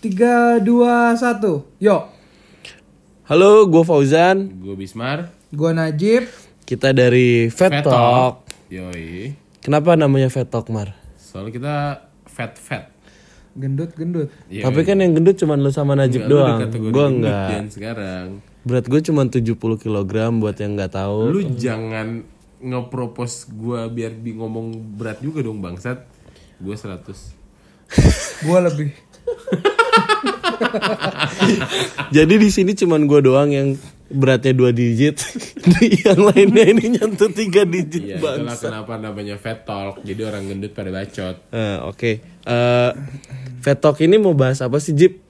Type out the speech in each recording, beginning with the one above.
Tiga, dua, satu. Yuk. Halo, gue Fauzan. Gue Bismar. Gua Najib. Kita dari Fat Talk. Yoi. Kenapa namanya Fat Talk, Mar? Soalnya kita fat fat. Gendut, gendut. Yoi. Tapi kan yang gendut cuma lu sama Najib Enggak, doang. di Gue gendut, enggak. Sekarang Berat gue cuma 70 kg buat yang nggak tahu. lu jangan ngepropos gue biar bi ngomong berat juga dong bangsat. Gue 100. Gua lebih. Jadi di sini cuma gue doang yang beratnya dua digit. yang lainnya ini nyentuh tiga digit, Iya, Bang. itulah kenapa namanya fat talk. Jadi orang gendut pada bacot. Eh, Oke, Eh, Fat Talk ini mau bahas apa sih, Jip?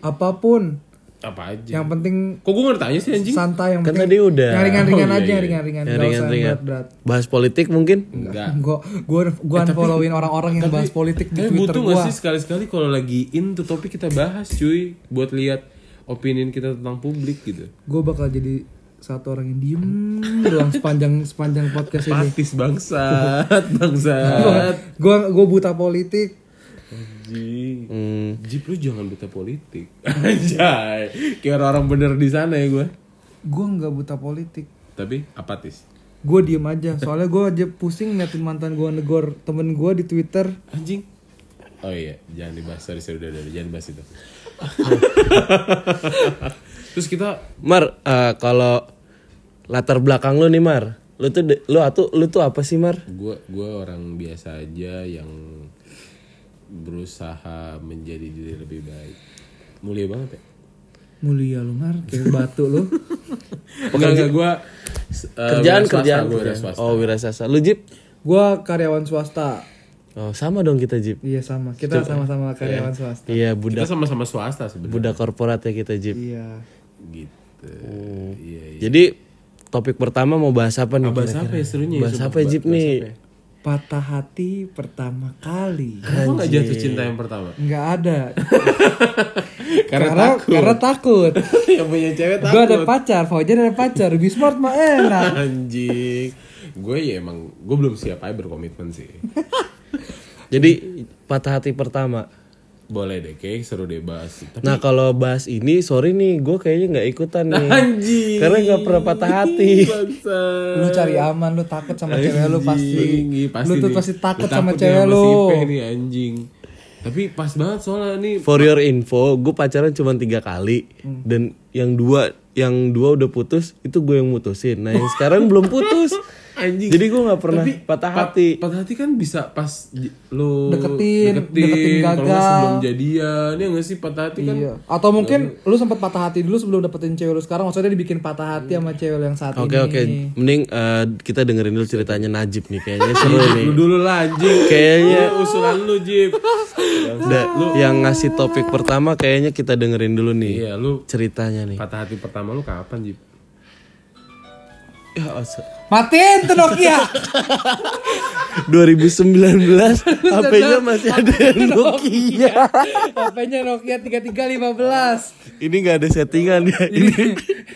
Apa pun. Apa aja? Yang penting Kok gue nggak tanya sih anjing? santai yang Kan penting. tadi udah. Yang ringan-ringan Oh, iya, aja, iya. ringan-ringan. Yang Nggak usah yang ringan-ringan. berat-berat. Bahas politik mungkin? Enggak. Gua gua gua unfollowin orang-orang yang bahas politik di Tapi Twitter butuh gua. gak sih sekali-sekali kalau lagi in tuh topik kita bahas cuy buat lihat opinion kita tentang publik gitu. Gua bakal jadi satu orang yang diem doang sepanjang sepanjang podcast ini. Patis bangsat, bangsat. Gua gua buta politik. Anjing. Hmm, Jip lu jangan buta politik. Anjay. Kayak orang bener di sana ya gue. Gua nggak buta politik. Tapi apatis. Gue diem aja. Soalnya gue aja pusing ngeliatin mantan gue negor temen gue di Twitter. Anjing. Oh iya, jangan dibahas. Sorry, sorry, udah, udah, udah. jangan bahas itu. Terus kita Mar, eh, kalau latar belakang lu nih, Mar. Lu tuh lu atuh lu tuh apa sih, Mar? gue gua orang biasa aja yang berusaha menjadi diri lebih baik. Mulia banget ya. Mulia lu mar, kayak batu lu. Enggak enggak gue kerjaan kerjaan. kerjaan. swasta. Oh, wira swasta. Lu, Jip? Gue karyawan swasta. Oh, sama dong kita, Jip. Iya sama, kita sama-sama karyawan swasta. Iya, Kita budak sama-sama swasta sebenarnya. budak korporat ya kita, Jip. Iya. Gitu. Iya, iya. Jadi topik pertama mau bahas apa nih? Bahas apa ya serunya? ya? Bahas apa, Jip bahas nih? Patah hati pertama kali. Kenapa nggak jatuh cinta yang pertama? Nggak ada. Karena, karena takut. karena takut. yang punya cewek takut. gue ada pacar, Fauzan ada pacar, Bismart mah enak. Anjing. Gue ya emang gue belum siap aja berkomitmen sih. Jadi patah hati pertama. Boleh deh, kayak seru deh bahas. Tapi Nah kalau bahas ini, sorry nih, gue kayaknya nggak ikutan nih. anjing. Karena nggak pernah patah hati. Bangsa. Lu cari aman, lu takut sama cewek lu pasti. Pasti Lu tuh nih. pasti takut Lu sama cewek lu. nih anjing. Tapi pas banget soalnya nih. For your info, gue pacaran cuma tiga kali dan yang dua yang dua udah putus itu gue yang mutusin. Nah yang sekarang belum putus. Anjing. Jadi gue nggak pernah Tapi patah pat- hati. Patah hati kan bisa pas lo Deketin, deketin kalau nggak gagal. sebelum jadian. Ya nggak sih patah hati kan? Iya. Atau mungkin lu sempat patah hati dulu sebelum dapetin cewek lu sekarang. Maksudnya dibikin patah hati sama cewek lu yang saat Oke ini. oke, mending eh, kita dengerin dulu ceritanya Najib nih kayaknya seru nih. Lu dulu lah anjing. Kayaknya Lu usulan lu Jip. Da- yang ngasih topik pertama kayaknya kita dengerin dulu nih Iya, lu ceritanya nih. patah hati pertama lu kapan Jip? Ya, asa- Matiin tuh Nokia. 2019 HP-nya masih ada yang Nokia. HP-nya Nokia 3315. Ini nggak ada settingan ya. Ini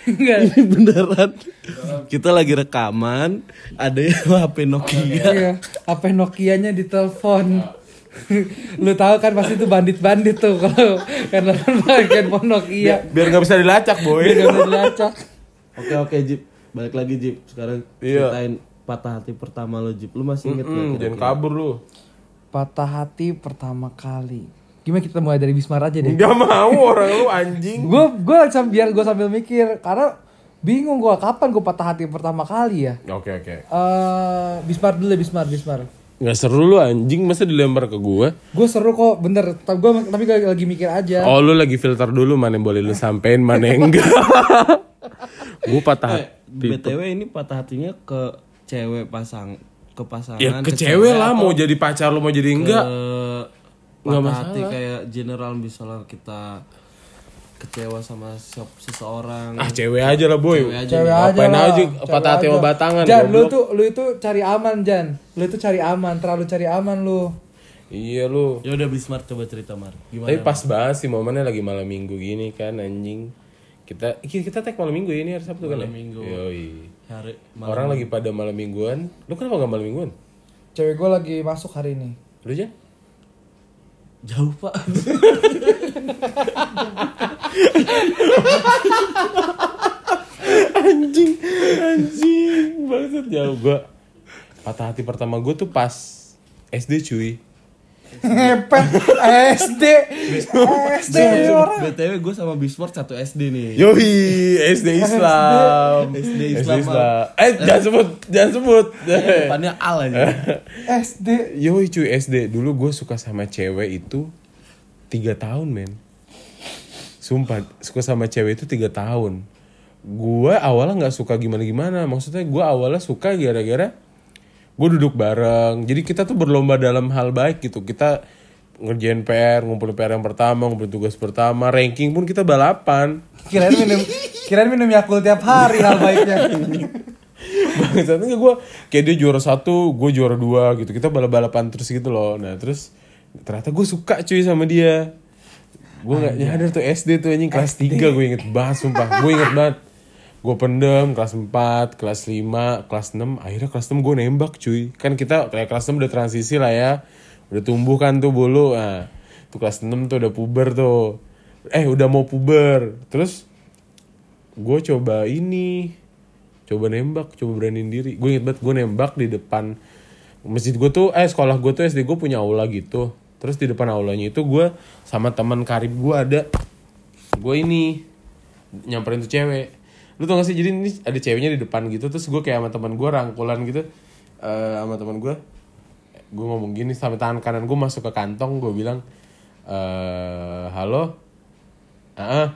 Enggak. ini beneran. Kita lagi rekaman, ada yang HP Nokia. Iya, HP Nokianya ditelepon. lu tahu kan pasti itu bandit-bandit tuh kalau karena kan pakai handphone Nokia. Biar nggak bisa dilacak boy. Dia udah dilacak. Oke oke Jip, balik lagi Jip. Sekarang Iya. ceritain patah hati pertama lo Jip. Lu masih inget nggak? Hmm, jangan kabur lu. Patah hati pertama kali. Gimana kita mulai dari Bismar aja deh. Gak mau orang lu anjing. Gue gue sambil biar gue sambil mikir karena bingung gue kapan gue patah hati pertama kali ya. Oke oke. Eh Bismar dulu deh Bismar Bismar. Nggak seru lu anjing masa dilempar ke gua? Gue seru kok bener. Tapi gue tapi gua lagi mikir aja. Oh lu lagi filter dulu mana yang boleh lu sampein mana yang enggak. gua patah Eh, hati. BTW ini patah hatinya ke cewek pasang ke pasangan Ya ke cewek lah mau jadi pacar lu mau jadi enggak. ke patah hati kayak general misalnya kita kecewa sama siap- seseorang Ah cewek aja lah boy. Cewek aja Cewek nih. aja Ngapain lah. aja Cewek patah hati sama aja. batangan, Jan, lu tuh lu itu cari aman Jan. Lu itu cari aman, terlalu cari aman lu. Iya lu. ya udah Bismart coba cerita Mar gimana Tapi pas banget sih momennya lagi malam minggu gini kan anjing. Kita kita, kita tag malam minggu ya, ini hari Sabtu kan ya? minggu. Yoi. hari Orang lagi pada malam mingguan. Lu kenapa gak malam mingguan? Cewek gue lagi masuk hari ini. Lu aja? jauh pak anjing anjing bangsat jauh gue patah hati pertama gue tuh pas SD cuy Ngepet SD. SD orang. BTW gue sama Bisport satu SD nih. Yoi, SD Islam. SD Islam. Eh, jangan sebut, jangan sebut. Depannya Al aja. SD. Yoi cuy SD. Dulu gue suka sama cewek itu tiga tahun men. Sumpah, suka sama cewek itu tiga tahun. Gue awalnya nggak suka gimana-gimana. Maksudnya gue awalnya suka gara-gara gue duduk bareng. Jadi kita tuh berlomba dalam hal baik gitu. Kita ngerjain PR, ngumpulin PR yang pertama, ngumpulin tugas pertama, ranking pun kita balapan. Kirain minum kirain minum Yakult tiap hari hal baiknya. Bangsatnya gue kayak dia juara satu, gue juara dua gitu. Kita balap-balapan terus gitu loh. Nah terus ternyata gue suka cuy sama dia. Gue gak nyadar tuh SD tuh anjing kelas 3 gue inget banget sumpah. Gue inget banget. Gue pendem kelas 4, kelas 5, kelas 6. Akhirnya kelas 6 gue nembak cuy. Kan kita kayak kelas 6 udah transisi lah ya. Udah tumbuh kan tuh bulu. Nah, tuh kelas 6 tuh udah puber tuh. Eh udah mau puber. Terus gue coba ini coba nembak coba beraniin diri gue inget banget gue nembak di depan masjid gue tuh eh sekolah gue tuh SD gue punya aula gitu terus di depan aulanya itu gue sama teman karib gue ada gue ini nyamperin tuh cewek lu tau gak sih? Jadi ini ada ceweknya di depan gitu terus gue kayak sama teman gue rangkulan gitu. Eh sama teman gue gue ngomong gini sampai tangan kanan gue masuk ke kantong gue bilang eh halo? Ah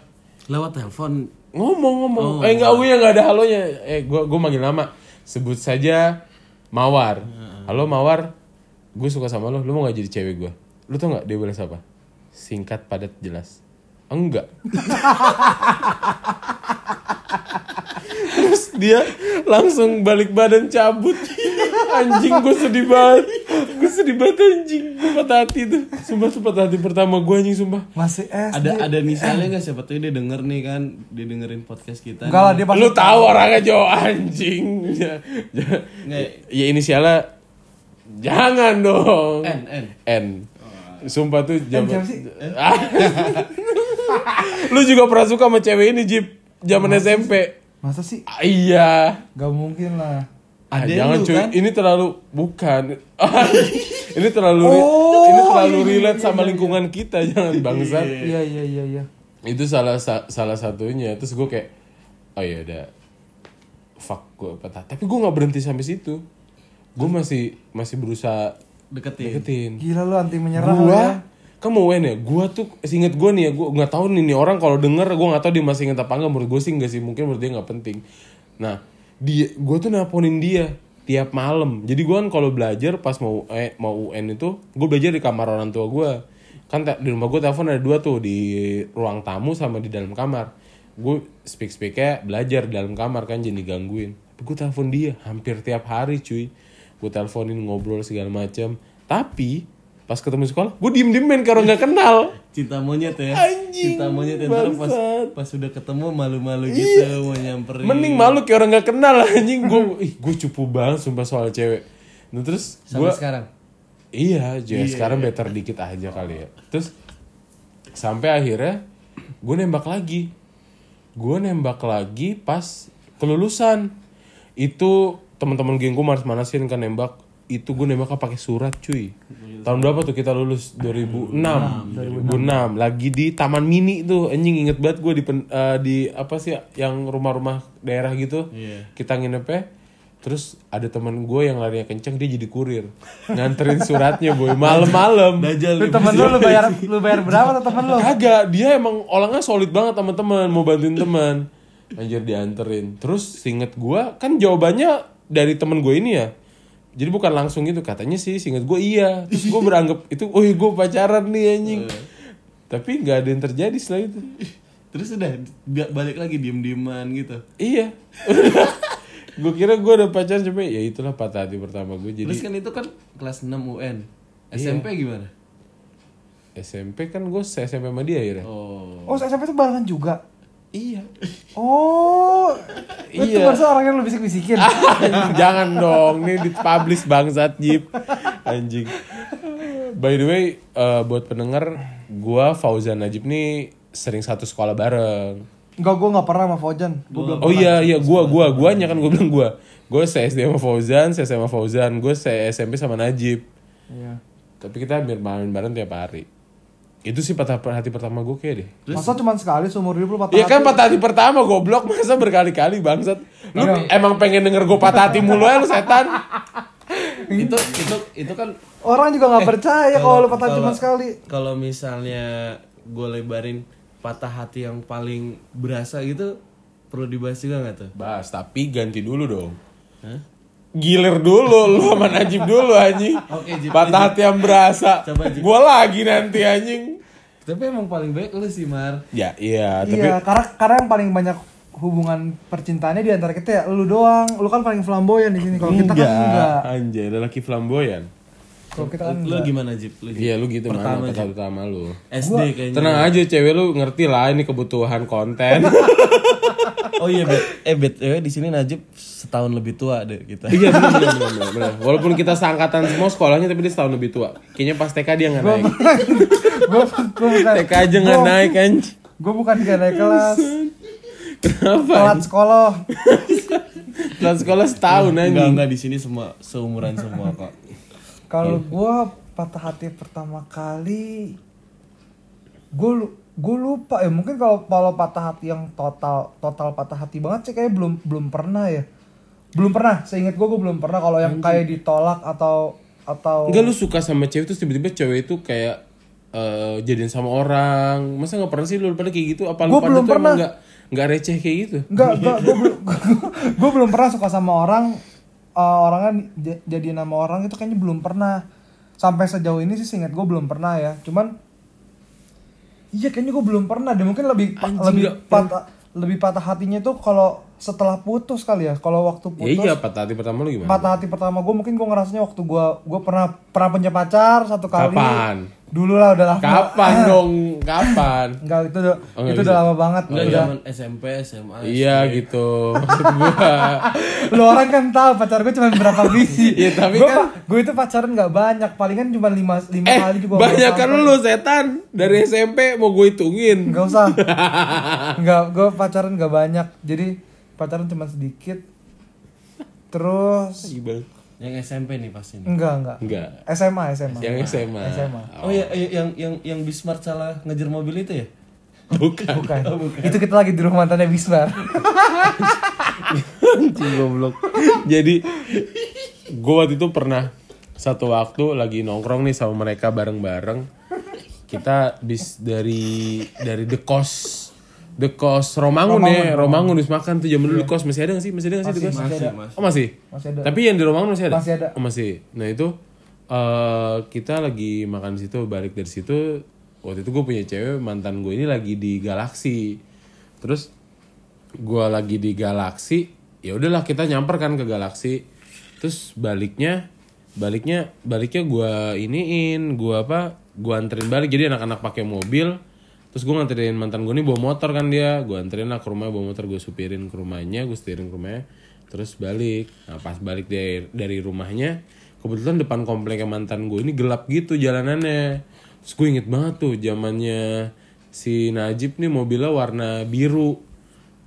Lewat telepon. ngomong ngomong. Oh, eh enggak. Gue nggak ada halonya. Eh gue gue manggil nama. Sebut saja mawar. Halo mawar. Gue suka sama lo. Lo mau nggak jadi cewek gue lo tau nggak dia balas apa? Singkat padat jelas. Enggak dia langsung balik badan cabut. Anjing gue sedih banget. Gue sedih banget anjing. Gue patah hati tuh. Sumpah tuh patah hati pertama gue anjing sumpah. Masih SD. Ada ada misalnya nggak? Siapa tuh dia denger nih kan, dia dengerin podcast kita. Enggak lah dia pasti lu tahu. orangnya Jo anjing. Ya, ya- ya inisialnya jangan dong. N N. N. Sumpah tuh zaman lu juga pernah suka sama cewek ini Jip. Zaman SMP Masa sih? Ah, iya Gak mungkin lah. Ah, jangan lu, cuy kan? ini terlalu bukan ini terlalu Oh, ini terlalu iya, iya, relate iya, sama iya. lingkungan kita jangan bangsat Iya iya iya iya. itu salah sa- salah satunya terus gue kayak oh ya udah fuck gue patah tapi gue nggak berhenti sampai situ gue masih masih berusaha Deketin. deketin Gila lu anti menyerah gua ya. Kamu wen ya. Gue tuh inget gue nih ya gue nggak tahu nih, nih orang kalau denger gue nggak tahu dia masih inget apa enggak menurut gue sih enggak sih mungkin menurut dia nggak penting. Nah dia gue tuh nelponin dia tiap malam. Jadi gue kan kalau belajar pas mau eh mau UN itu gue belajar di kamar orang tua gue kan di rumah gue telepon ada dua tuh di ruang tamu sama di dalam kamar. Gue speak speaknya belajar di dalam kamar kan jadi gangguin. Tapi gue telepon dia hampir tiap hari cuy. Gue teleponin ngobrol segala macam tapi pas ketemu di sekolah gue diem diem main karena nggak kenal. Cinta monyet ya. Anjing, Cinta monyet ya. Ntar pas pas sudah ketemu malu-malu gitu mau nyamperin. mending malu kayak orang nggak kenal anjing. Gue ih gue cupu banget sumpah soal cewek. Nah terus Sampai gue sekarang. iya jadi sekarang better dikit aja kali ya. Terus sampai akhirnya gue nembak lagi. Gue nembak lagi pas kelulusan. Itu teman-teman geng gue manas-manasin kan nembak itu gue nembaknya pakai surat cuy tahun berapa tuh kita lulus 2006 2006 lagi di taman mini tuh anjing inget banget gue di pen- eh, di apa sih yang rumah-rumah daerah gitu Iya. kita nginepnya terus ada teman gue yang larinya kenceng dia jadi kurir nganterin suratnya boy malam-malam Lu nih. temen lu lu bayar lu bayar berapa tuh temen lu? Kagak, dia emang orangnya solid banget teman-teman, mau bantuin teman. Anjir dianterin. Terus singet gua kan jawabannya dari temen gue ini ya. Jadi bukan langsung gitu katanya sih singet gue iya. Terus gue beranggap itu, oh gue pacaran nih anjing. Tapi nggak ada yang terjadi setelah itu. Terus udah ba- balik lagi diem-dieman gitu. Iya. gue kira gue udah pacaran cuma ya itulah patah hati pertama gue. Jadi Terus kan itu kan kelas 6 UN. SMP gimana? SMP kan gue SMP sama dia ya. Oh. Oh SMP tuh barengan juga. Iya. Oh. Itu Iya. masa orang yang lu bisik-bisikin. Jangan dong, ini dipublish bangsat Jip. Anjing. By the way, eh, buat pendengar, gua Fauzan Najib nih sering satu sekolah bareng. Enggak, gue gak pernah sama Fauzan. Gue belum Oh iya iya gua gua guanya kan gua bilang gua. Gue se SD sama Fauzan, se SMA Fauzan, gue se SMP sama Najib. Iya. Tapi kita hampir main bareng tiap hari. Itu sih patah hati pertama gue kayak deh. Masa cuma sekali seumur hidup lu patah Iya kan hati? patah hati pertama goblok masa berkali-kali bangsat. Lu emang pengen denger gue patah hati mulu ya lu setan. itu itu itu kan Orang juga gak percaya kalau lu patah cuma sekali. kalau misalnya gue lebarin patah hati yang paling berasa gitu perlu dibahas juga nggak tuh Bas, tapi ganti dulu dong. Gilir dulu lu sama Najib dulu anjing. Oke, Jip. Patah hati yang berasa. Coba, Jip. Gua lagi nanti anjing. tapi emang paling baik lu sih Mar Ya iya, tapi Iya, karena karena yang paling banyak hubungan percintaannya di antara kita ya lu doang. Lu kan paling flamboyan di sini. Kalau kita kan enggak. Anjay, lelaki flamboyan. Kalau kita kan lu enggak. gimana Jip lu Jip? Iya lu gitu Pertama, mana pertama lu. SD kayaknya Tenang aja cewek lu ngerti lah ini kebutuhan konten. oh iya bet eh bet eh, di sini Najib setahun lebih tua deh kita iya benar benar benar. Walaupun kita seangkatan semua sekolahnya tapi dia setahun lebih tua. Kayaknya pas TK dia nggak naik. bukan TK aja nggak naik kan. gue bukan gak naik kelas Kenapa? telat sekolah Kelas sekolah setahun enggak anjing. enggak di sini semua seumuran semua kok kalau gue patah hati pertama kali gue gue lupa ya mungkin kalau kalau patah hati yang total total patah hati banget sih kayak belum belum pernah ya belum pernah seingat gue gue belum pernah kalau yang kayak ditolak atau atau Enggak lu suka sama cewek terus tiba-tiba cewek itu kayak eh, jadian sama orang. Masa nggak pernah sih lu pada kayak gitu? Apa lu Gua pada tuh emang pernah. nggak nggak receh kayak gitu? Enggak, enggak, gue belum, gue belum pernah suka sama orang, uh, orangnya jadi nama orang itu kayaknya belum pernah. Sampai sejauh ini sih seingat gue belum pernah ya. Cuman, iya kayaknya gue belum pernah. deh mungkin lebih pa- Anjing, lebih patah lebih patah hatinya tuh kalau setelah putus kali ya. Kalau waktu Ya putus, iya patah hati pertama lu gimana? patah hati pertama gue mungkin gue ngerasanya waktu gue gue pernah pernah punya pacar satu kali. Kapan? Dulu lah udah lama. Kapan dong? Kapan? Enggak itu udah Oh, nggak itu bisa. udah lama banget. enggak udah. zaman SMP SMA Iya gitu. Maksud. Lu orang kan tahu pacar gue cuma berapa biji. Iya, tapi Gua kan- gue itu pacaran nggak banyak, palingan cuma lima lima Eh, kali juga. banyak kan lu setan dari SMP mau gue hitungin. Gak usah. Nggak, gue pacaran nggak banyak. Jadi pacaran cuma sedikit. Terus yang SMP nih pasti nih enggak enggak. Enggak. SMA SMA. Yang SMA. SMA. oh iya iya, yang yang yang Bismart salah ngejar mobil itu ya Bukan. Bukan. Itu kita lagi di rumah mantannya Bismar. Anjing goblok. Jadi gue waktu itu pernah satu waktu lagi nongkrong nih sama mereka bareng-bareng. Kita bis dari dari The Kos The Kos Romangun, ya, Romangun bis makan tuh zaman dulu The Kos masih ada gak sih? Masih ada gak sih The Kos? masih ada. Oh masih? Masih ada. Tapi yang di Romangun masih ada? Masih ada. Oh masih. Nah itu eh kita lagi makan di situ, balik dari situ. Waktu itu gue punya cewek mantan gue ini lagi di Galaxy. Terus gue lagi di Galaxy, ya udahlah kita nyamper kan ke Galaxy. Terus baliknya, baliknya, baliknya gue iniin, gue apa? Gue anterin balik. Jadi anak-anak pakai mobil. Terus gue nganterin mantan gue ini bawa motor kan dia. Gue anterin lah ke rumah bawa motor, gue supirin ke rumahnya, gue setirin ke rumahnya. Terus balik. Nah pas balik dari, dari rumahnya, kebetulan depan kompleknya mantan gue ini gelap gitu jalanannya. Terus gue inget banget tuh zamannya si Najib nih mobilnya warna biru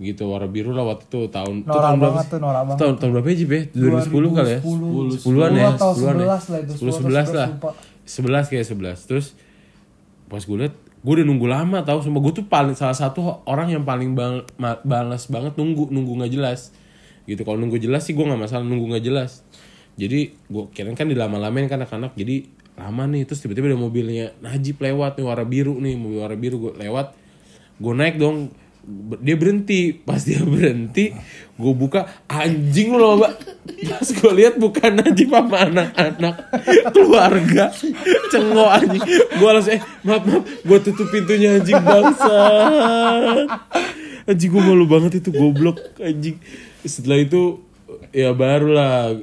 gitu warna biru lah waktu itu tahun itu Norak tahun berapa tuh, norak banget. tahun tahun berapa ya Jib ya 2010 kali ya 2010. 10-an ya 10 atau 10-an ya. 11 lah itu, 10 10 11 lah lupa. 11 kayak 11 terus pas gue liat gue udah nunggu lama tau. Sumpah gue tuh paling salah satu orang yang paling ma- balas banget nunggu nunggu nggak jelas. Gitu kalau nunggu jelas sih gue nggak masalah nunggu nggak jelas. Jadi gue kira kan dilama-lamain kan anak-anak jadi lama nih. Terus tiba-tiba ada mobilnya Najib lewat nih warna biru nih mobil warna biru gue lewat. Gue naik dong dia berhenti. Pas dia berhenti gue buka anjing lu loh mbak pas gue lihat bukan Najib sama anak-anak keluarga. Cengok anjing. Gue langsung eh maaf maaf gue tutup pintunya anjing bangsa anjing gue malu banget itu goblok anjing. Setelah itu ya barulah.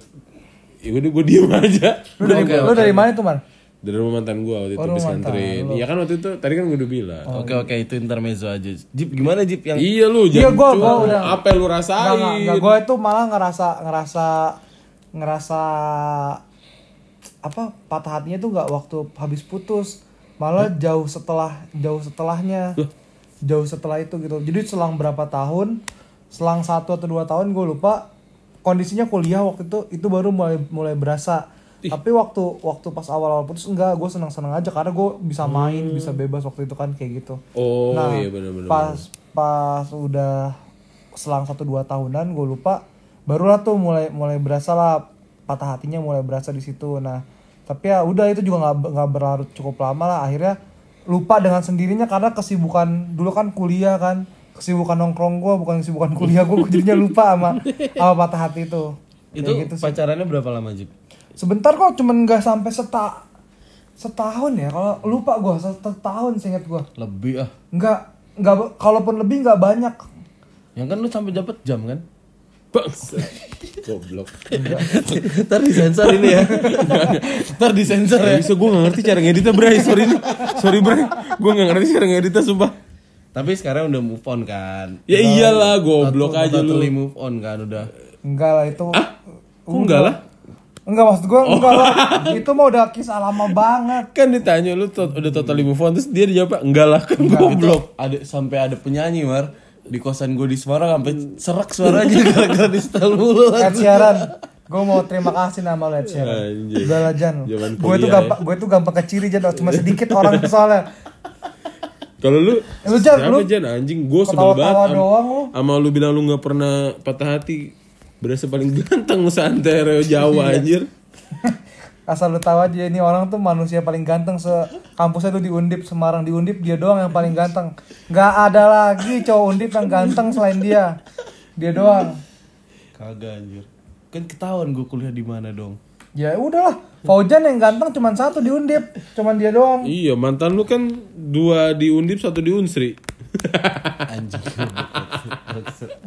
Ya udah gue diem aja. Lu dari, lu dari mana tuh, Man? Dari rumah mantan gue waktu itu Oh, bis rumah mantan nganterin. ya kan waktu itu? Tadi kan gue udah bilang. Oke oke itu intermezzo aja. Jip gimana Jip yang Iya lu Iya, jangan gua- gua udah- apa yang lu rasain. enggak, enggak. Gue itu malah ngerasa ngerasa ngerasa apa patah hatinya tuh nggak waktu habis putus, malah jauh setelah jauh setelahnya. Loh, jauh setelah itu gitu. Jadi selang berapa tahun selang satu atau dua tahun gue lupa. Kondisinya kuliah waktu itu itu baru mulai mulai berasa tapi waktu waktu pas awal-awal putus enggak gue senang-senang aja karena gue bisa main bisa bebas waktu itu kan kayak gitu Oh nah iya benar-benar. pas pas udah selang satu dua tahunan gue lupa barulah tuh mulai mulai berasa lah patah hatinya mulai berasa di situ nah tapi ya udah itu juga nggak nggak berlarut cukup lama lah akhirnya lupa dengan sendirinya karena kesibukan dulu kan kuliah kan kesibukan nongkrong gue bukan kesibukan kuliah gue jadinya lupa sama sama patah hati itu Itu gitu sih. pacarannya berapa lama Jip? Sebentar kok cuman nggak sampai seta setahun ya kalau lupa gue setahun seingat gue Lebih ah. nggak nggak kalaupun lebih nggak banyak Yang kan lu sampai dapat jam kan? Goblok. Ntar disensor ini ya. Ntar disensor ya. Bisa gue gak ngerti cara ngeditnya Bray Sorry nih Sorry Bray Gue gak ngerti cara ngeditnya sumpah Tapi sekarang udah move on kan. Ya iyalah goblok aja lu totally move on kan udah. enggak lah itu Kok enggak lah enggak maksud gue enggak lah. Itu mah udah kisah lama banget. Kan ditanya lu to- udah totally move on Terus dia dijawab enggak lah kan Goblok. Ada sampai ada penyanyi Mar di kosan gue di Semarang sampai serak suaranya gara-gara di setel mulu. Sheeran. Gue mau terima kasih nama lo Ed Sheeran. Udah lah Jan. Zaman gue itu kuliah gampang gue itu gampang keciri Jan. Cuma sedikit orang soalnya. Kalau lu Lu, Jan, lu? Jan? Anjing Gue sebel banget. Am- doang lu. Sama lu bilang lu gak pernah patah hati Berasa paling ganteng Nusantara Jawa Iya. anjir asal lu tahu aja ini orang tuh manusia paling ganteng se kampusnya tuh di Undip Semarang di Undip dia doang yang paling ganteng nggak ada lagi cowok Undip yang ganteng selain dia dia doang Kagak anjir. Kan ketahuan gue kuliah di mana dong. ya udahlah Faujan yang ganteng cuman satu di Undip cuman dia doang Iya mantan lu kan Dua di Undip Satu di Unsri Anjing.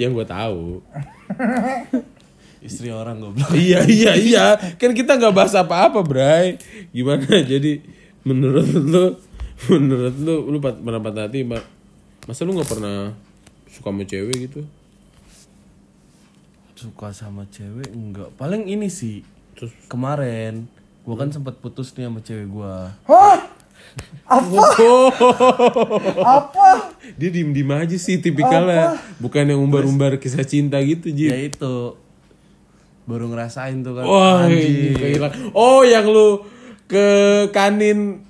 Yang gue tahu Istri orang goblok. iya iya iya kan kita nggak bahas apa-apa Bray gimana jadi menurut lu menurut lu lu pernah patah hati Ma- masa lu nggak pernah suka sama cewek gitu Suka sama cewek enggak. Paling ini sih. Terus kemarin gua kan sempat putus nih sama cewek gua. Hah? Apa apa dia diem diem aja sih tipikalnya bukan yang umbar-umbar kisah cinta gitu Ya Ji itu baru ngerasain tuh kan. wah kehilang oh yang lu ke kanin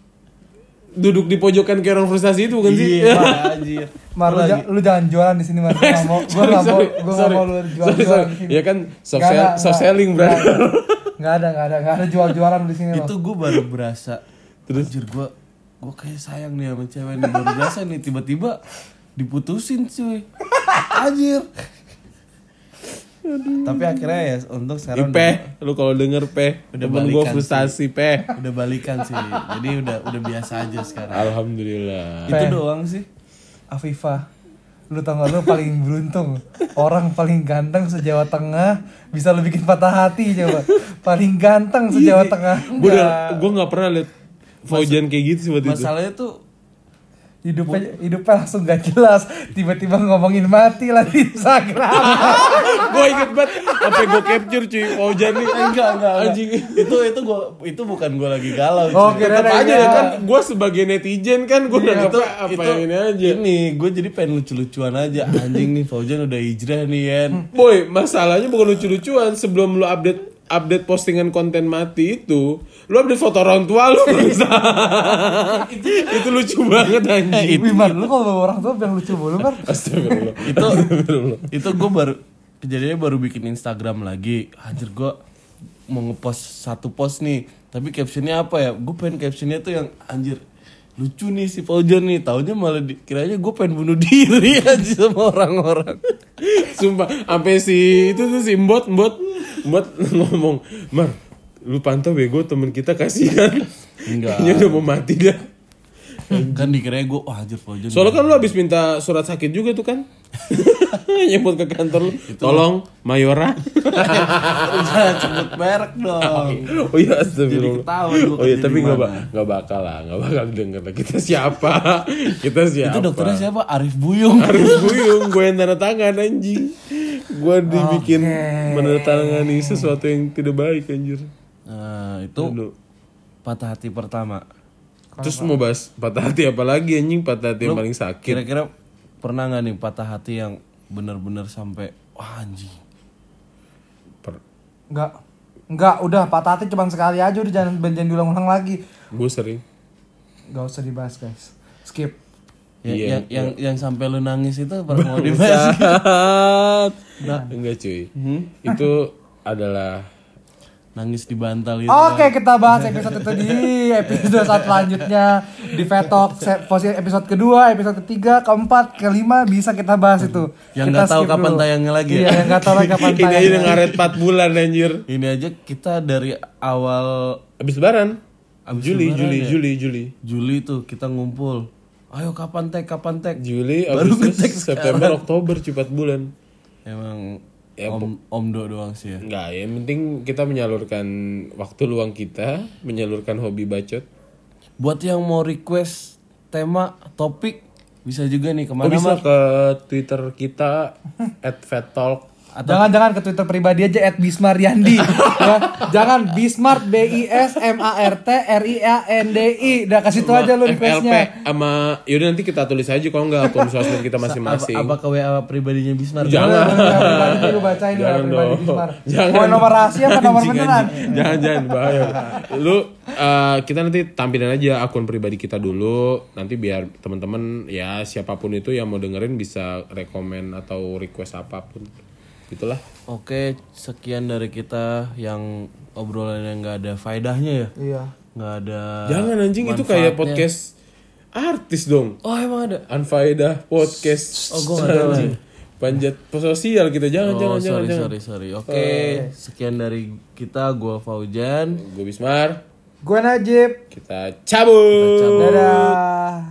duduk di pojokan kayak orang frustasi itu bukan sih Iya, anjir. Mar, lu, ja- lu jangan jualan di sini Mar. Gue gak mau, gue gak mau, gue gak sorry. mau lu jual Sorry, jualan sorry. di sini. Ya kan soft, sell- soft nggak- selling bro. nggak ada. Nggak ada, nggak ada, nggak ada jual jualan di sini itu gue baru berasa terus? Anjir gue gue kayak sayang nih sama cewek nih baru berasa nih tiba-tiba diputusin cuy. Anjir. Tapi akhirnya ya untuk sekarang Ipe, lu kalau denger Pe, Udah balikan frustasi Pe. udah, udah balikan sih jadi udah udah biasa aja sekarang. Alhamdulillah. itu Pe. doang sih. Afifah, lu tau gak lu paling beruntung. Orang paling ganteng se-Jawa Tengah Bisa lu bikin patah hati coba. Paling ganteng se-Jawa Tengah. Gue udah, gue nggak pernah liat Faujan kayak gitu sih waktu itu. masalahnya tuh Hidupnya, hidupnya langsung gak jelas Tiba-tiba ngomongin mati lah di Instagram gue inget banget, sampai gue capture cuy Faujan nih. enggak enggak, enggak. Anjing. itu itu gue itu bukan gue lagi galau Oh, cuy. kira- Tetep aja Iya. ya kan, gue sebagai netizen kan gue udah itu apa itu ini aja. ini gue jadi pengen lucu-lucuan aja anjing nih Faujan udah hijrah nih kan Boy, masalahnya bukan lucu-lucuan sebelum lu update update postingan konten mati itu, lu update foto orang tua lu. itu lucu banget anjing. Wih Mar, lu kalau orang tua bilang lucu mulu Mar. Astagfirullah. itu itu gue baru kejadiannya baru bikin Instagram lagi. Anjir gue mau ngepost satu post nih. Tapi captionnya apa ya? Gue pengen captionnya tuh yang anjir lucu nih si Faujan nih. Taunya malah di, kiranya gue pengen bunuh diri anjir sama orang-orang. Sumpah, sampai si itu tuh si Mbot, Mbot, Mbot ngomong, "Mar, lu pantau bego temen kita kasihan." Enggak. Kayaknya udah mau mati dia. kan dikiranya gue wah anjir Faujan Soalnya kan lu habis minta surat sakit juga tuh kan. Nyebut ke kantor lu. Tolong Mayora. jangan sebut merek dong Oh iya astagfirullah. Jadi Oh iya kerja tapi nggak nggak bakal lah, nggak bakal denger lah. Kita siapa? Kita siapa? itu dokternya siapa Arif Buyung Harus buyung, gue yang tanda tangan anjing. Gue dibikin menandatangani sesuatu yang tidak baik anjir. nah itu Aduh. patah hati pertama Terus mau bahas patah hati apa lagi anjing? Patah hati yang paling sakit. Kira-kira pernah nggak nih patah hati yang bener-bener sampai wah anjing. Per- Enggak. Enggak, udah patah hati cuma sekali aja udah jangan jangan diulang-ulang lagi. Gue sering. Gak usah dibahas, guys. Skip. Ya, Iya, yang, yang yang sampai lu nangis itu pernah mau dibahas. Enggak cuy. Itu adalah nangis di bantal itu. Oke, kita bahas episode itu di episode saat selanjutnya di Vetok episode kedua, episode ketiga, keempat, kelima bisa kita bahas itu. Yang Kita nggak tahu kapan dulu. tayangnya lagi ya. Iya, yang nggak tahu lagi kapan ini aja udah tayangnya. ngaret 4 bulan anjir. Ini aja kita dari awal Abis lebaran. Abis Juli, Juli, ya? Juli, Juli. Juli tuh kita ngumpul. Ayo kapan tag, kapan tag. Juli, Baru Agustus, ngetek September, Oktober, cepat bulan. Emang Ya, om, omdo doang sih ya. Enggak, yang penting kita menyalurkan waktu luang kita, menyalurkan hobi bacot. Buat yang mau request tema, topik bisa juga nih Oh ke mana bisa Mar? ke Twitter kita @fattalk. Jangan-jangan ke Twitter pribadi aja @bismariandi. ya. Jangan Bismart B I S M A R T R I A N D I. Udah kasih itu aja lu requestnya. sama yaudah nanti kita tulis aja kalau enggak akun sosmed kita Apa, masing-masing. apa ke WA pribadinya Bismar? Jangan. Pribadi lu bacain Jangan pribadi. Bismar. Jangan. Mau nomor rahasia apa nomor beneran? Jangan jangan bahaya. Lu eh, kita nanti tampilin aja akun pribadi kita dulu. Nanti biar teman-teman ya siapa pun itu yang mau dengerin bisa rekomen atau request apa pun. Itulah. Oke, sekian dari kita yang obrolan yang nggak ada faedahnya ya. Iya. Nggak ada. Jangan anjing itu kayak podcast artis dong. Oh emang ada. Anfaedah podcast. Oh, tahu Anjing. Panjat sosial kita jangan Oh jangan jangan sorry jangan. sorry sorry. Oke, sekian dari kita. Gua Faujan. Gue Bismar. Gue Najib. Kita cabut. Dadah.